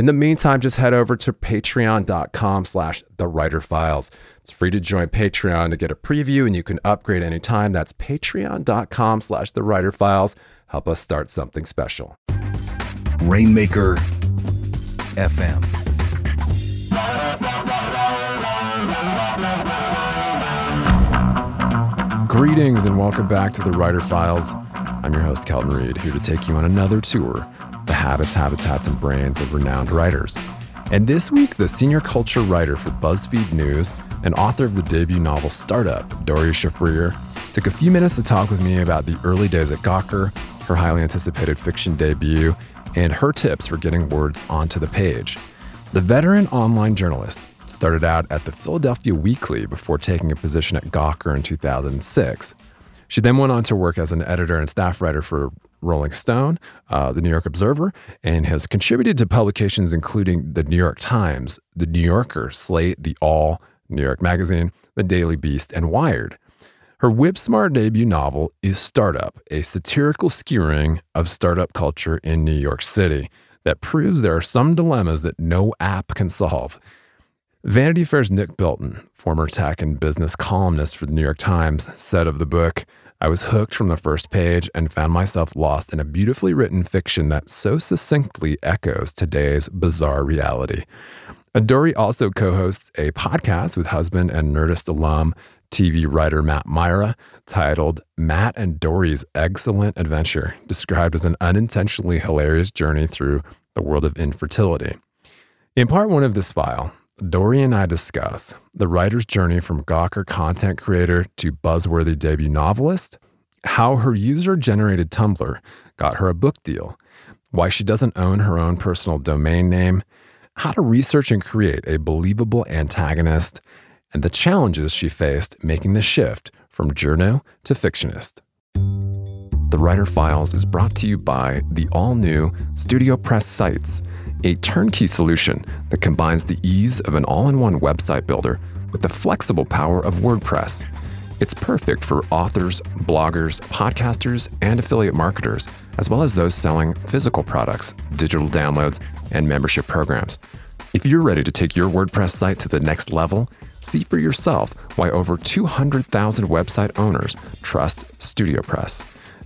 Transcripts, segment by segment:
In the meantime, just head over to patreon.com slash the writer files. It's free to join Patreon to get a preview and you can upgrade anytime. That's patreon.com slash the writer files. Help us start something special. Rainmaker FM. Greetings and welcome back to the Writer Files. I'm your host, Kelton Reid, here to take you on another tour the habits, habitats, and brains of renowned writers. And this week, the senior culture writer for BuzzFeed News and author of the debut novel Startup, Doree Shafrir, took a few minutes to talk with me about the early days at Gawker, her highly anticipated fiction debut, and her tips for getting words onto the page. The veteran online journalist started out at the Philadelphia Weekly before taking a position at Gawker in 2006. She then went on to work as an editor and staff writer for Rolling Stone, uh, the New York Observer, and has contributed to publications including the New York Times, the New Yorker, Slate, The Awl, New York Magazine, The Daily Beast, and Wired. Her whip smart debut novel is Startup, a satirical skewering of startup culture in New York City that proves there are some dilemmas that no app can solve. Vanity Fair's Nick Bilton, former tech and business columnist for the New York Times, said of the book, I was hooked from the first page and found myself lost in a beautifully written fiction that so succinctly echoes today's bizarre reality. Doree also co hosts a podcast with husband and Nerdist alum, TV writer Matt Mira, titled Matt and Doree's Eggcellent Adventure, described as an unintentionally hilarious journey through the world of infertility. In part one of this file, Doree and I discuss the writer's journey from Gawker content creator to buzzworthy debut novelist, how her user generated Tumblr got her a book deal, why she doesn't own her own personal domain name, how to research and create a believable antagonist, and the challenges she faced making the shift from journo to fictionist. The Writer Files is brought to you by the all new Studio Press Sites a turnkey solution that combines the ease of an all in one website builder with the flexible power of WordPress. It's perfect for authors, bloggers, podcasters, and affiliate marketers, as well as those selling physical products, digital downloads, and membership programs. If you're ready to take your WordPress site to the next level, see for yourself why over 200,000 website owners trust StudioPress.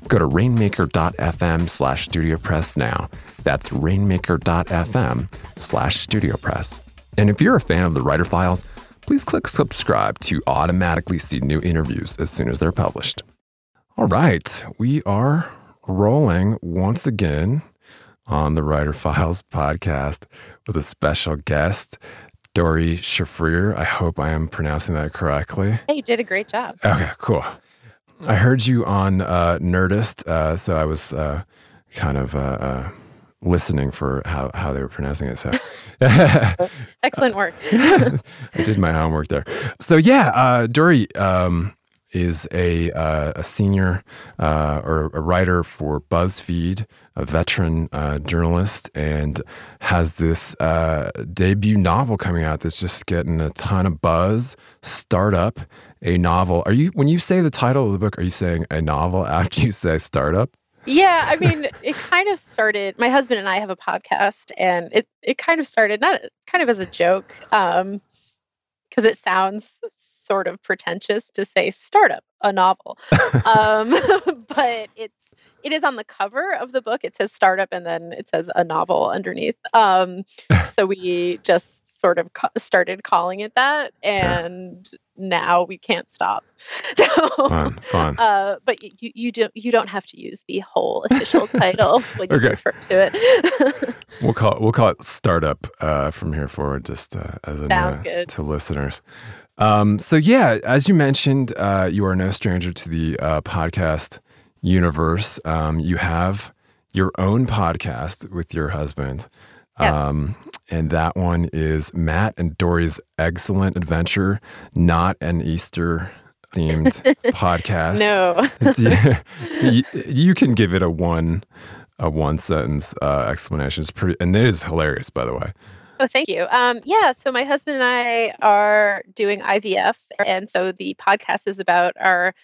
Go to rainmaker.fm slash StudioPress now that's rainmaker.fm slash studiopress. And if you're a fan of the Writer Files, please click subscribe to automatically see new interviews as soon as they're published. All right, we are rolling once again on the Writer Files podcast with a special guest, Doree Shafrir. I hope I am pronouncing that correctly. Hey, you did a great job. Okay, cool. I heard you on uh, Nerdist, uh, so I was uh, kind of uh, uh, listening for how, how they were pronouncing it. So excellent work. I did my homework there. So yeah, uh, Doree um, is a, uh, a senior uh, or a writer for BuzzFeed, a veteran uh, journalist, and has this uh, debut novel coming out that's just getting a ton of buzz. Startup, a novel. Are you when you say the title of the book? Are you saying a novel after you say startup? Yeah, I mean, it kind of started. My husband and I have a podcast, and it it kind of started not kind of as a joke, um, because it sounds sort of pretentious to say startup a novel, um, but it's it is on the cover of the book. It says startup, and then it says a novel underneath. Um, so we just sort of started calling it that, and now we can't stop. So, Fun, fun. uh, but you you don't you don't have to use the whole official title when you Okay. refer to it. We'll call it, we'll call it startup uh, from here forward, just uh, as a note to listeners. Um, so yeah, as you mentioned, uh, you are no stranger to the uh, podcast universe. Um, you have your own podcast with your husband, Yes. um, and that one is Matt and Doree's Eggcellent Adventure, not an Easter themed podcast. no. You, you can give it a one a one sentence uh, explanation. It's pretty, and it is hilarious, by the way. Oh, thank you. Um, yeah, so my husband and I are doing IVF, and so the podcast is about our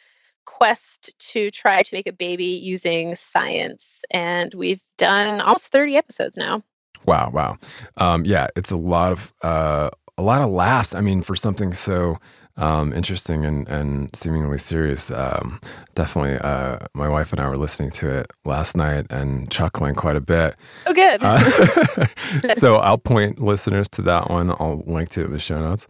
quest to try to make a baby using science, and we've done almost 30 episodes now. Wow, wow, um, yeah, it's a lot of uh, a lot of laughs. I mean, for something so um, interesting and and seemingly serious, um, definitely. Uh, my wife and I were listening to it last night and chuckling quite a bit. Oh, good. Uh, so I'll point listeners to that one. I'll link to it in the show notes.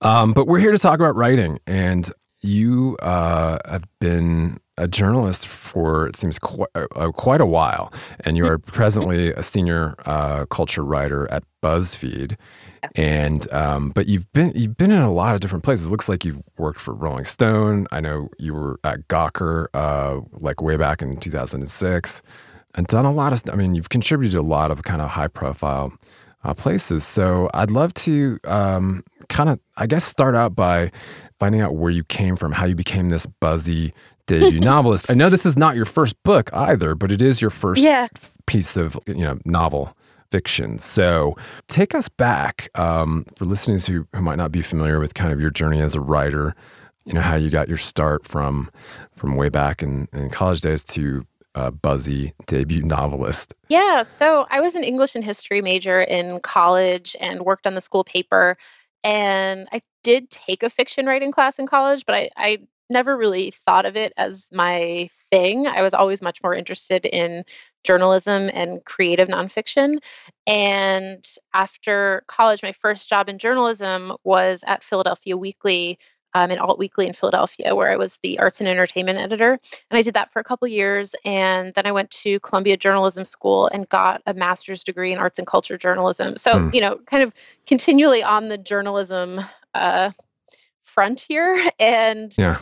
Um, but we're here to talk about writing, and you uh, have been a journalist for it seems quite, uh, quite a while, and you are presently a senior uh, culture writer at BuzzFeed. Yes. And um, but you've been you've been in a lot of different places. It looks like you've worked for Rolling Stone. I know you were at Gawker uh, like way back in 2006 and done a lot of i mean you've contributed to a lot of kind of high profile uh, places. So i'd love to um, kind of i guess start out by finding out where you came from how you became this buzzy debut novelist. I know this is not your first book either but it is your first yeah. f- piece of you know novel fiction. So take us back um, for listeners who, who might not be familiar with kind of your journey as a writer you know how you got your start from from way back in, in college days to uh, buzzy debut novelist Yeah, so I was an English and history major in college and worked on the school paper. And I did take a fiction writing class in college, but I, I never really thought of it as my thing. I was always much more interested in journalism and creative nonfiction. And after college, my first job in journalism was at Philadelphia Weekly, um, an alt weekly in Philadelphia, where I was the arts and entertainment editor. And I did that for a couple years. And then I went to Columbia Journalism School and got a master's degree in arts and culture journalism. So, Hmm. you know, kind of continually on the journalism uh, frontier. And yeah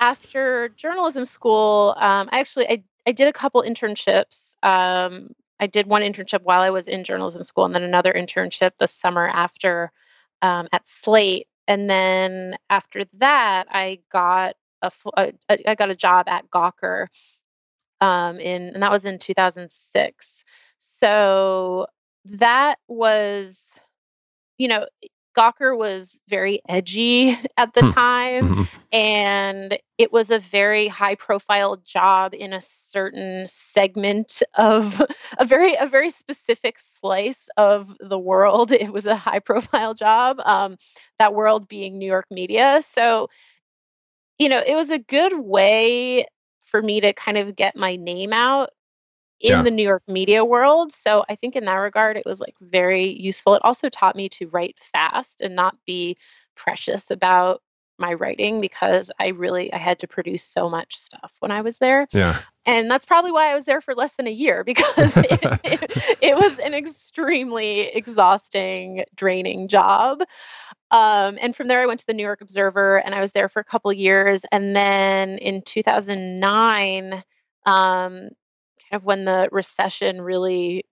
after journalism school, um, I actually I, I did a couple internships. Um, I did one internship while I was in journalism school, and then another internship the summer after um, at Slate. And then after that, I got a, a I got a job at Gawker, um, in and that was in 2006. So that was, you know, Gawker was very edgy at the Hmm. time Mhm. and it was a very high profile job in a certain segment of a very a very specific slice of the world it was a high profile job um, that world being new york media so you know it was a good way for me to kind of get my name out in Yeah. the new york media world so i think in that regard it was like very useful it also taught me to write fast and not be precious about my writing because I really I had to produce so much stuff when I was there. yeah And that's probably why I was there for less than a year because it, it, it was an extremely exhausting, draining job. Um, and from there, I went to the New York Observer and I was there for a couple years. And then in 2009, um, kind of when the recession really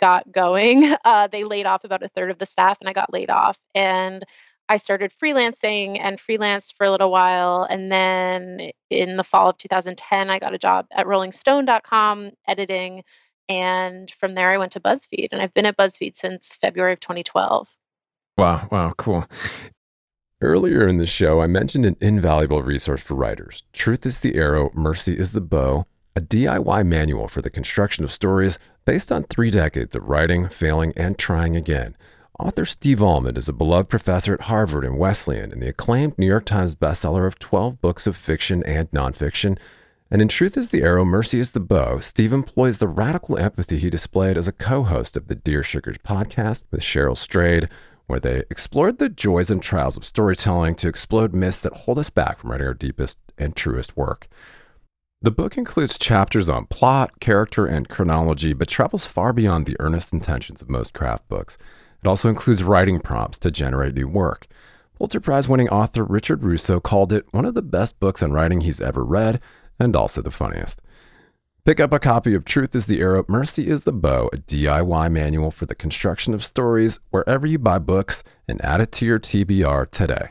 got going, uh, they laid off about a third of the staff, and I got laid off. And I started freelancing and freelanced for a little while. And then in the fall of 2010, I got a job at RollingStone.com editing. And from there, I went to BuzzFeed. And I've been at BuzzFeed since February of 2012. Wow, wow, cool. Earlier in the show, I mentioned an invaluable resource for writers Truth is the Arrow, Mercy is the Bow, a DIY manual for the construction of stories based on three decades of writing, failing, and trying again. Author Steve Almond is a beloved professor at Harvard and Wesleyan and the acclaimed New York Times bestseller of 12 books of fiction and nonfiction. And in Truth is the Arrow, Mercy is the Bow, Steve employs the radical empathy he displayed as a co host of the Dear Sugars podcast with Cheryl Strayed, where they explored the joys and trials of storytelling to explode myths that hold us back from writing our deepest and truest work. The book includes chapters on plot, character, and chronology, but travels far beyond the earnest intentions of most craft books. It also includes writing prompts to generate new work. Pulitzer Prize winning author Richard Russo called it one of the best books on writing he's ever read, and also the funniest. Pick up a copy of Truth is the Arrow, Mercy is the Bow, a DIY manual for the construction of stories, wherever you buy books, and add it to your TBR today.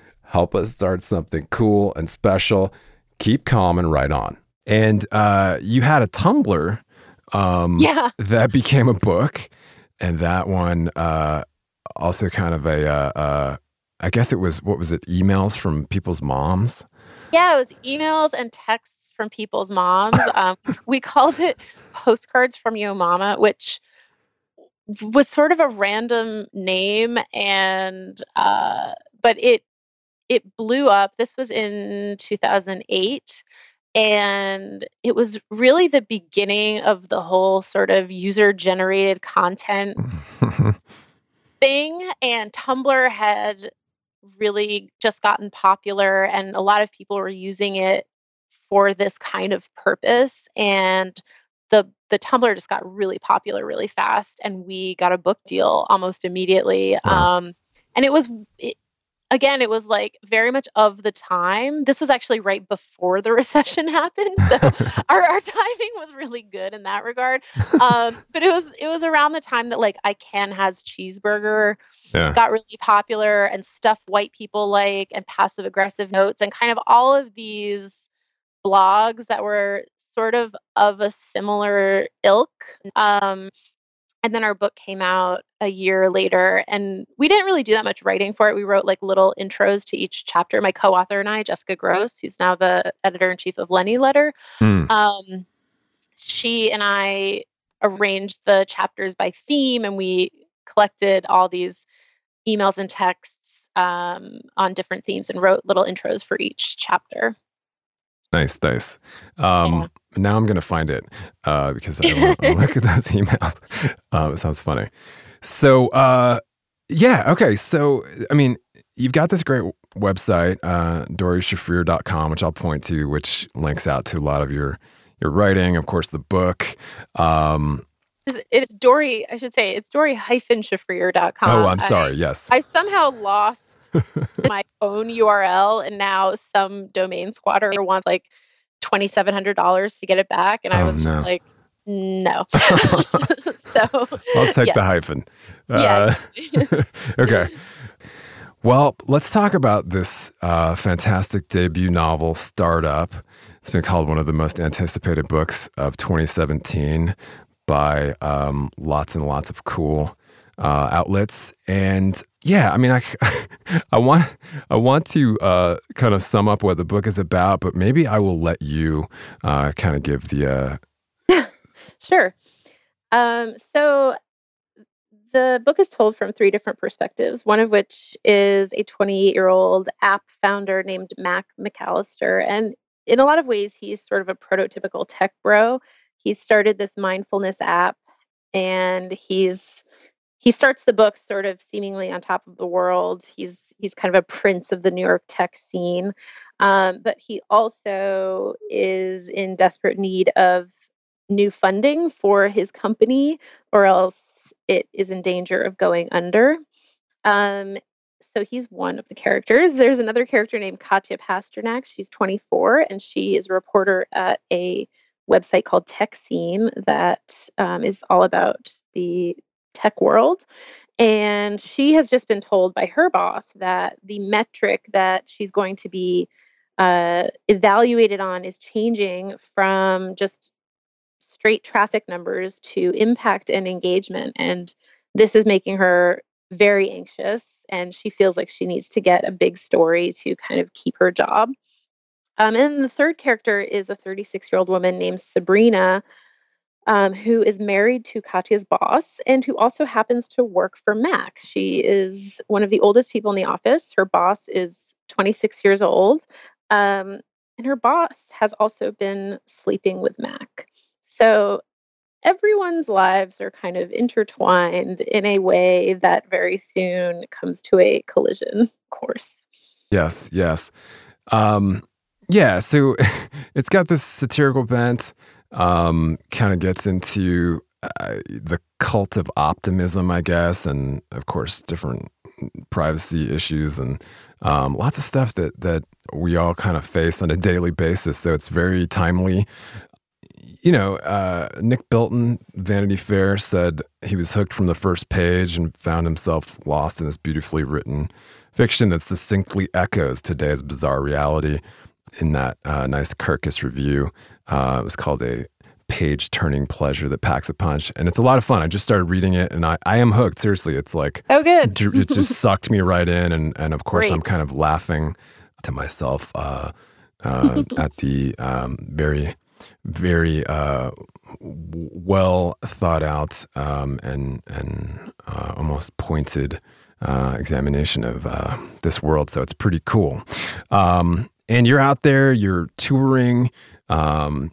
Help us start something cool and special. Keep calm and write on. And uh, you had a Tumblr um, Yeah. that became a book. And that one uh, also kind of a, uh, uh, I guess it was, what was it, emails from people's moms? Yeah, it was emails and texts from people's moms. Um, we called it postcards from Yo Momma, which was sort of a random name, and uh, but it it blew up. This was in 2008, and it was really the beginning of the whole sort of user generated content thing. And Tumblr had really just gotten popular and a lot of people were using it for this kind of purpose and the the Tumblr just got really popular really fast and we got a book deal almost immediately Wow. um and it was it, again it was like very much of the time. This was actually right before the recession happened so our, our timing was really good in that regard. Um but it was it was around the time that like i can has cheeseburger yeah. got really popular and stuff white people like and passive aggressive notes and kind of all of these blogs that were sort of of a similar ilk. Um, and then our book came out a year later and we didn't really do that much writing for it we wrote like little intros to each chapter my co-author and i jessica grose who's now the editor-in-chief of lenny letter Mm. um, she and I arranged the chapters by theme, and we collected all these emails and texts um, on different themes and wrote little intros for each chapter. Nice, nice. Um, Now I'm going to find it uh, because I want to look at those emails. Um, it sounds funny. So, uh, yeah, okay. So, I mean, you've got this great website, uh, doreeshafrir.com, which I'll point to, which links out to a lot of your your writing, of course, the book. Um, It's, Doree, I should say, it's doree-shafrir.com. oh, I'm I- sorry. Yes. I somehow lost my own URL, and now some domain squatter wants like twenty seven hundred dollars to get it back, and I Oh, was no. like, no. so I'll take yeah. the hyphen. Yeah, Uh, okay. Well, let's talk about this uh, fantastic debut novel, Startup. It's been called one of the most anticipated books of 2017 by um, lots and lots of cool uh, outlets. And yeah, I mean, I, I want I want to uh, kind of sum up what the book is about, but maybe I will let you uh, kind of give the uh, Sure. Um, so the book is told from three different perspectives, one of which is a 28 year old app founder named Mac McAllister. And in a lot of ways, he's sort of a prototypical tech bro. He started this mindfulness app and he's he starts the book sort of seemingly on top of the world. He's he's kind of a prince of the New York tech scene, um, but he also is in desperate need of new funding for his company, or else it is in danger of going under. Um, so he's one of the characters. There's another character named Katya Pasternak. She's 24 and she is a reporter at a website called Tech Scene that um, is all about the tech world. And she has just been told by her boss that the metric that she's going to be uh, evaluated on is changing from just straight traffic numbers to impact and engagement. And this is making her very anxious and she feels like she needs to get a big story to kind of keep her job. Um, and the third character is a 36 year old woman named Sabrina, um, who is married to Katya's boss and who also happens to work for Mac. She is one of the oldest people in the office. Her boss is 26 years old. Um, and her boss has also been sleeping with Mac. So everyone's lives are kind of intertwined in a way that very soon comes to a collision course. Yes, yes. Um, yeah, so it's got this satirical bent, um, kind of gets into uh, the cult of optimism, I guess, and of course, different privacy issues and um, lots of stuff that that we all kind of face on a daily basis. So it's very timely you know, uh, Nick Bilton, Vanity Fair, said he was hooked from the first page and found himself lost in this beautifully written fiction that distinctly echoes today's bizarre reality. In that uh, nice Kirkus review, uh, it was called a page turning pleasure that packs a punch, and it's a lot of fun. I just started reading it, and I, I am hooked. Seriously, it's like oh, good. it just sucked me right in, and and of course Great. I'm kind of laughing to myself uh, uh, at the um, very very uh, well thought out um, and and uh, almost pointed uh, examination of uh, this world. So it's pretty cool. Um, and you're out there, you're touring, um,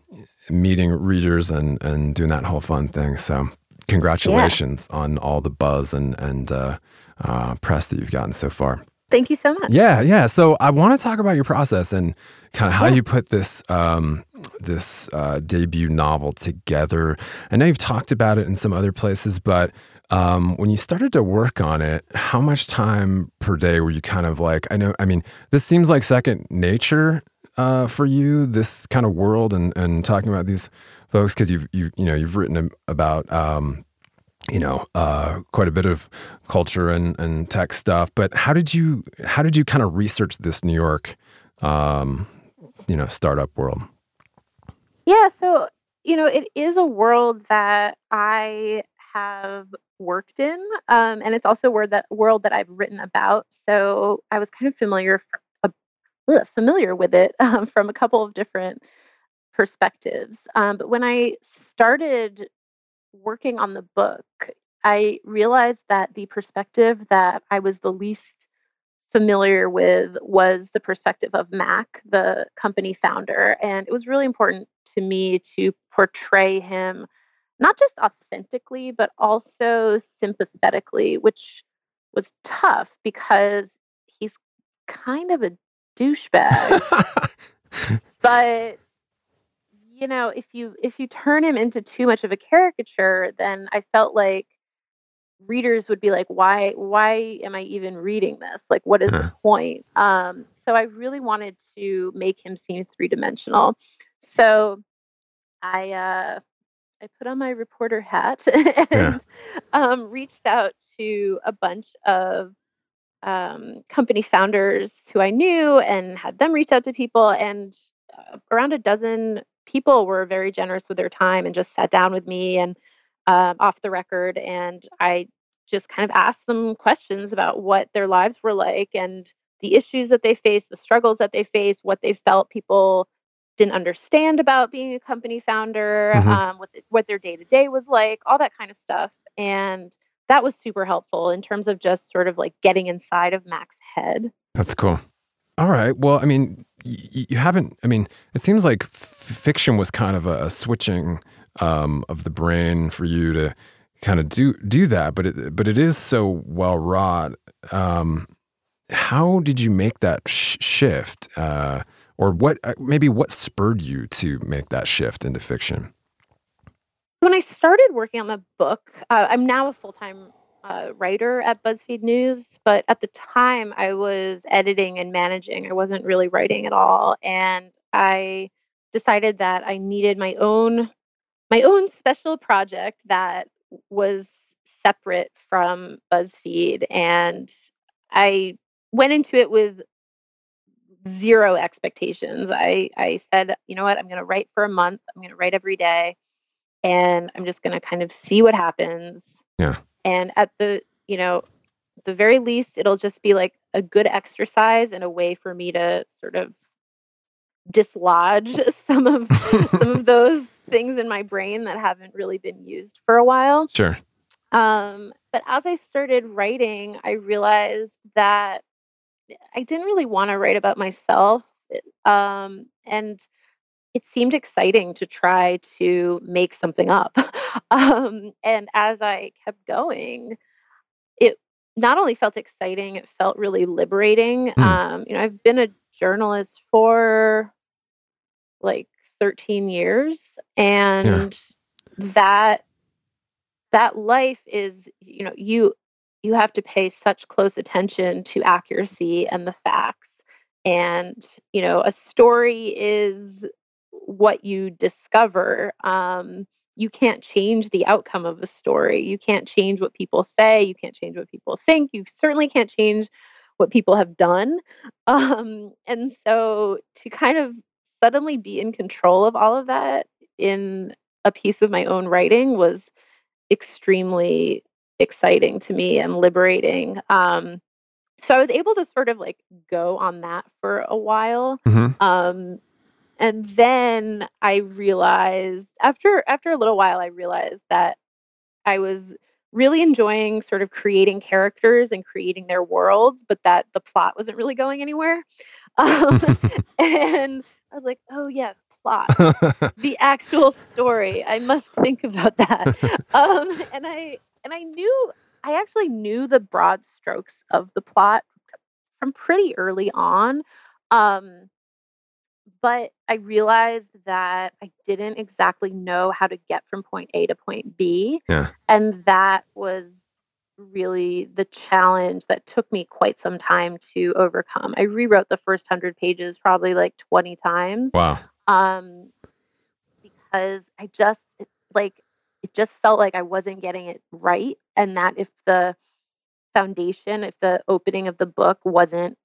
meeting readers, and and doing that whole fun thing. So congratulations yeah. on all the buzz and and uh, uh, press that you've gotten so far. Thank you so much. Yeah, yeah. So I want to talk about your process and kind of how yeah. you put this um, this uh, debut novel together. I know you've talked about it in some other places, but um, when you started to work on it, how much time per day were you kind of like? I know, I mean, this seems like second nature uh, for you, this kind of world, and and talking about these folks because you've you you know you've written about. Um, you know, uh, quite a bit of culture and, and tech stuff. But how did you how did you kind of research this New York um, you know startup world? Yeah, so you know, it is a world that I have worked in, um, and it's also a word that world that I've written about. So I was kind of familiar familiar with it um, from a couple of different perspectives. Um, but when I started working on the book, I realized that the perspective that I was the least familiar with was the perspective of Mac, the company founder. And it was really important to me to portray him not just authentically, but also sympathetically, which was tough because he's kind of a douchebag. but you know, if you if you turn him into too much of a caricature, then I felt like readers would be like why why am i even reading this like what is huh. the point um so i really wanted to make him seem three-dimensional so i uh i put on my reporter hat and yeah. um reached out to a bunch of um company founders who i knew and had them reach out to people and uh, around a dozen people were very generous with their time and just sat down with me and um, off the record and I just kind of asked them questions about what their lives were like and the issues that they faced, the struggles that they faced, what they felt people didn't understand about being a company founder, mm-hmm. um, what, the, what their day to day was like, all that kind of stuff. And that was super helpful in terms of just sort of like getting inside of Mac's head. That's cool. All right. Well, I mean, you haven't, I mean, it seems like f- fiction was kind of a, a switching um, of the brain for you to kind of do do that, but it but it is so well wrought. Um, how did you make that sh- shift, uh, or what? Uh, maybe what spurred you to make that shift into fiction? When I started working on the book, uh, I'm now a full time uh, writer at BuzzFeed News, but at the time I was editing and managing. I wasn't really writing at all, and I decided that I needed my own my own special project that was separate from BuzzFeed, and I went into it with zero expectations. I I said, you know what, I'm going to write for a month. I'm going to write every day, and I'm just going to kind of see what happens. Yeah. And at the you know the very least, it'll just be like a good exercise and a way for me to sort of dislodge some of some of those things in my brain that haven't really been used for a while. Sure. Um, but as I started writing, I realized that I didn't really want to write about myself. Um, and it seemed exciting to try to make something up. um, and as I kept going, it not only felt exciting, it felt really liberating. Mm. Um, you know, I've been a journalist for like 13 years, and that that life is, you know, you you have to pay such close attention to accuracy and the facts and you know a story is what you discover um, you can't change the outcome of a story you can't change what people say you can't change what people think you certainly can't change what people have done um, and so to kind of suddenly be in control of all of that in a piece of my own writing was extremely exciting to me and liberating. Um, so I was able to sort of like go on that for a while. Mhm. Um, and then I realized after after a little while, I realized that I was really enjoying sort of creating characters and creating their worlds, but that the plot wasn't really going anywhere. Um, and I was like, oh yes, plot the actual story. I must think about that. Um, and I and I knew I actually knew the broad strokes of the plot from pretty early on. Um, but I realized that I didn't exactly know how to get from point A to point B. Yeah. And that was really the challenge that took me quite some time to overcome. I rewrote the first 100 pages probably like 20 times wow. um because i just it- like it just felt like i wasn't getting it right and that if the foundation if the opening of the book wasn't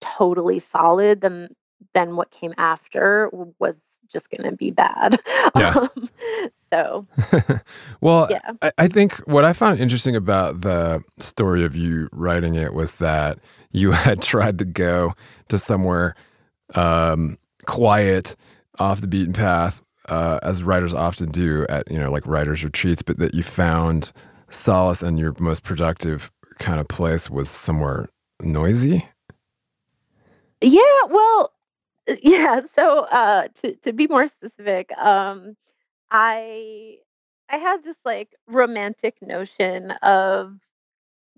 totally solid then then what came after was just going to be bad Yeah. um, so well, yeah I, I think what I found interesting about the story of you writing it was that you had tried to go to somewhere um, quiet, off the beaten path, uh, as writers often do at you know like writers retreats, but that you found solace and your most productive kind of place was somewhere noisy. Yeah, well, yeah. So uh, to to be more specific, um, I I had this like romantic notion of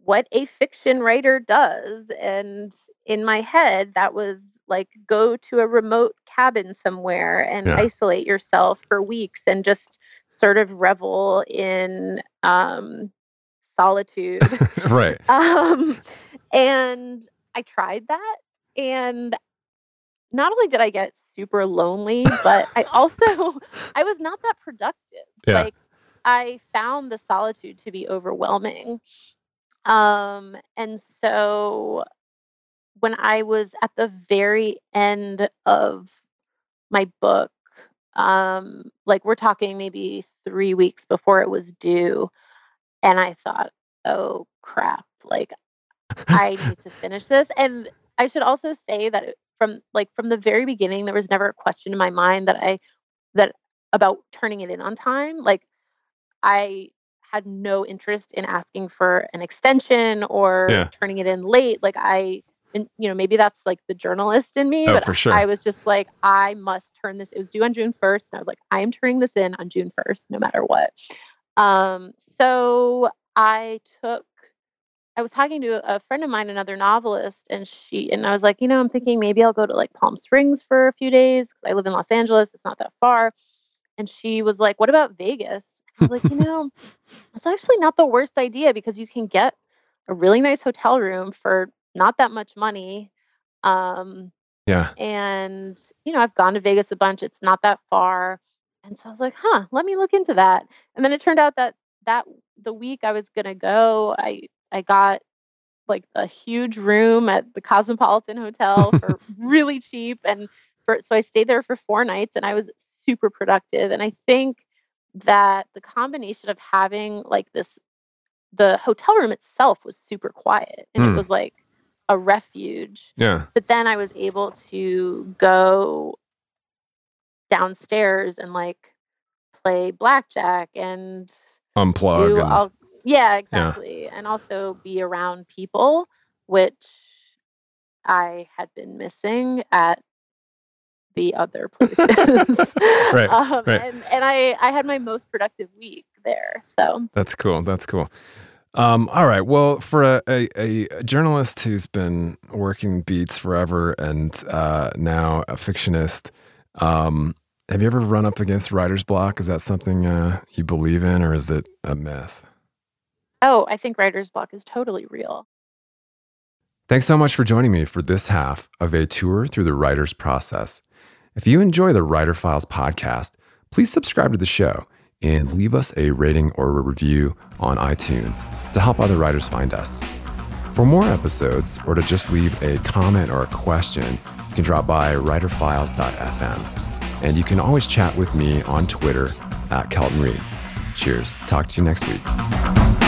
what a fiction writer does, and in my head, that was like go to a remote cabin somewhere and Yeah. isolate yourself for weeks and just sort of revel in um, solitude. right. Um, and I tried that, and not only did I get super lonely, but I also I was not that productive. Yeah. Like I found the solitude to be overwhelming. Um, and so when I was at the very end of my book, um, like we're talking maybe three weeks before it was due, and I thought, oh crap, like I need to finish this. And I should also say that it- from like from the very beginning, there was never a question in my mind that I that about turning it in on time. Like I had no interest in asking for an extension or Yeah. turning it in late. Like I and you know, maybe that's like the journalist in me, Oh, but for sure. I was just like, I must turn this. It was due on June 1st. And I was like, I am turning this in on June 1st, no matter what. Um, so I took I was talking to a friend of mine, another novelist, and she and I was like, you know, I'm thinking maybe I'll go to like Palm Springs for a few days because I live in Los Angeles. It's not that far. And she was like, "What about Vegas? I was like, you know, it's actually not the worst idea because you can get a really nice hotel room for not that much money. Um, Yeah. and you know, I've gone to Vegas a bunch. It's not that far. And so I was like, huh, let me look into that. And then it turned out that that the week I was gonna go, I I got like a huge room at the Cosmopolitan Hotel for really cheap and for so I stayed there for 4 nights and I was super productive and I think that the combination of having like this the hotel room itself was super quiet and Mm. it was like a refuge Yeah. but then I was able to go downstairs and like play blackjack and Unplug. do and- all yeah exactly and also be around people which i had been missing at the other places Right, um, right. and, and i i had my most productive week there so That's cool. That's cool. Um, all right. Well, for a, a, a journalist who's been working beats forever and uh, now a fictionist, um, have you ever run up against writer's block? Is that something uh, you believe in, or is it a myth? Oh i think writer's block is totally real Thanks so much for joining me for this half of a tour through the writer's process. If you enjoy the Writer Files podcast, please subscribe to the show and leave us a rating or a review on iTunes to help other writers find us. For more episodes or to just leave a comment or a question, you can drop by writerfiles.fm. And you can always chat with me on Twitter at Kelton Reid. Cheers. Talk to you next week.